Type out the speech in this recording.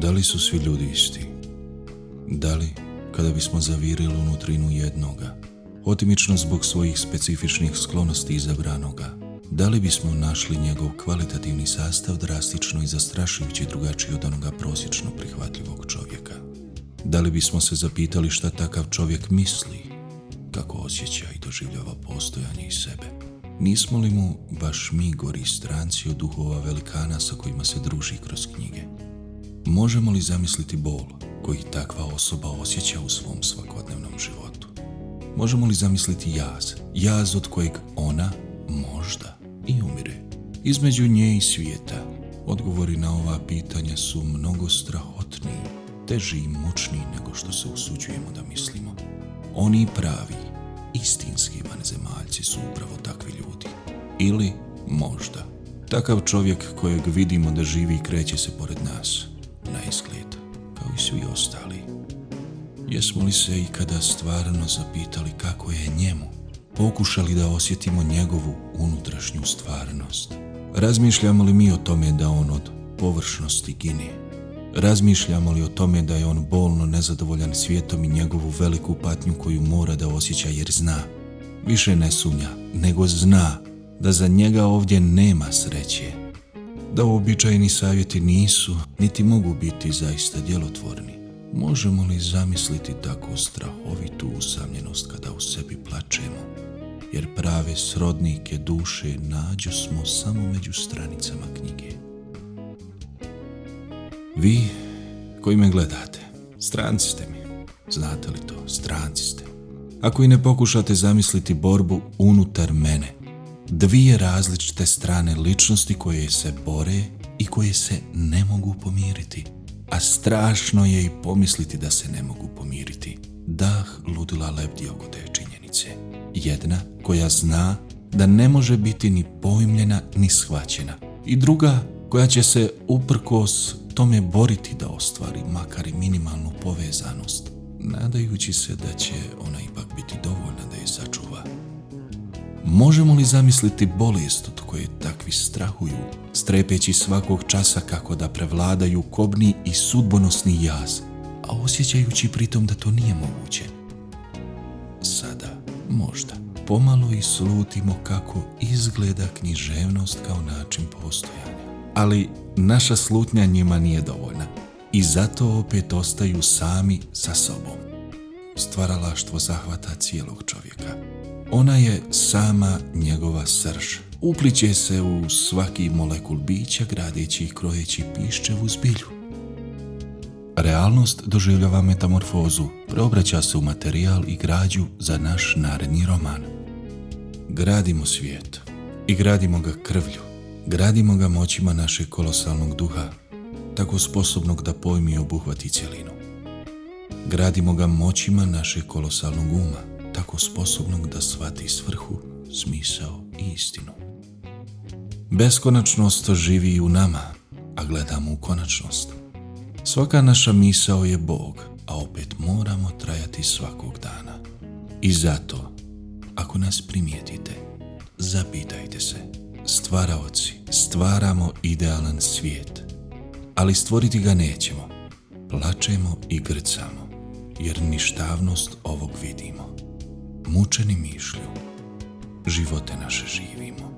Da li su svi ljudi isti? Da li, kada bismo zavirili unutrinu jednoga, otimično zbog svojih specifičnih sklonosti izabranoga, da li bismo našli njegov kvalitativni sastav drastično i zastrašujući drugačiji od onoga prosječno prihvatljivog čovjeka? Da li bismo se zapitali šta takav čovjek misli, kako osjeća i doživljava postojanje i sebe? Nismo li mu baš mi gori stranci od duhova velikana sa kojima se druži kroz knjige? Možemo li zamisliti bol koji takva osoba osjeća u svom svakodnevnom životu? Možemo li zamisliti jaz, jaz od kojeg ona možda i umire? Između nje i svijeta odgovori na ova pitanja su mnogo strahotniji, teži i mučniji nego što se usuđujemo da mislimo. Oni pravi, istinski vanzemaljci su upravo takvi ljudi. Ili možda takav čovjek kojeg vidimo da živi i kreće se pored nas, svi ostali. Jesmo li se ikada stvarno zapitali kako je njemu? Pokušali da osjetimo njegovu unutrašnju stvarnost? Razmišljamo li mi o tome da on od površnosti gine? Razmišljamo li o tome da je on bolno nezadovoljan svijetom i njegovu veliku patnju koju mora da osjeća jer zna? Više ne sumnja, nego zna da za njega ovdje nema sreće da uobičajeni savjeti nisu, niti mogu biti zaista djelotvorni. Možemo li zamisliti tako strahovitu usamljenost kada u sebi plačemo? Jer prave srodnike duše nađu smo samo među stranicama knjige. Vi koji me gledate, stranci ste mi. Znate li to? Stranci ste. Ako i ne pokušate zamisliti borbu unutar mene, dvije različite strane ličnosti koje se bore i koje se ne mogu pomiriti. A strašno je i pomisliti da se ne mogu pomiriti. Dah ludila lebdi oko te činjenice. Jedna koja zna da ne može biti ni pojmljena ni shvaćena. I druga koja će se uprkos tome boriti da ostvari makar i minimalnu povezanost, nadajući se da će ona ipak biti dovoljna da je sačuva. Možemo li zamisliti bolest od koje takvi strahuju, strepeći svakog časa kako da prevladaju kobni i sudbonosni jaz, a osjećajući pritom da to nije moguće? Sada, možda, pomalo i slutimo kako izgleda književnost kao način postojanja. Ali naša slutnja njima nije dovoljna i zato opet ostaju sami sa sobom. Stvaralaštvo zahvata cijelog čovjeka ona je sama njegova srž. Upliće se u svaki molekul bića gradeći i krojeći piščevu zbilju. Realnost doživljava metamorfozu, preobraća se u materijal i građu za naš naredni roman. Gradimo svijet i gradimo ga krvlju, gradimo ga moćima našeg kolosalnog duha, tako sposobnog da pojmi i obuhvati cjelinu. Gradimo ga moćima našeg kolosalnog uma, tako sposobnog da shvati svrhu, smisao i istinu. Beskonačnost živi u nama, a gledamo u konačnost. Svaka naša misao je Bog, a opet moramo trajati svakog dana. I zato, ako nas primijetite, zapitajte se, stvaraoci, stvaramo idealan svijet, ali stvoriti ga nećemo. Plačemo i grcamo, jer ništavnost ovog vidimo mučeni mišlju, živote naše živimo.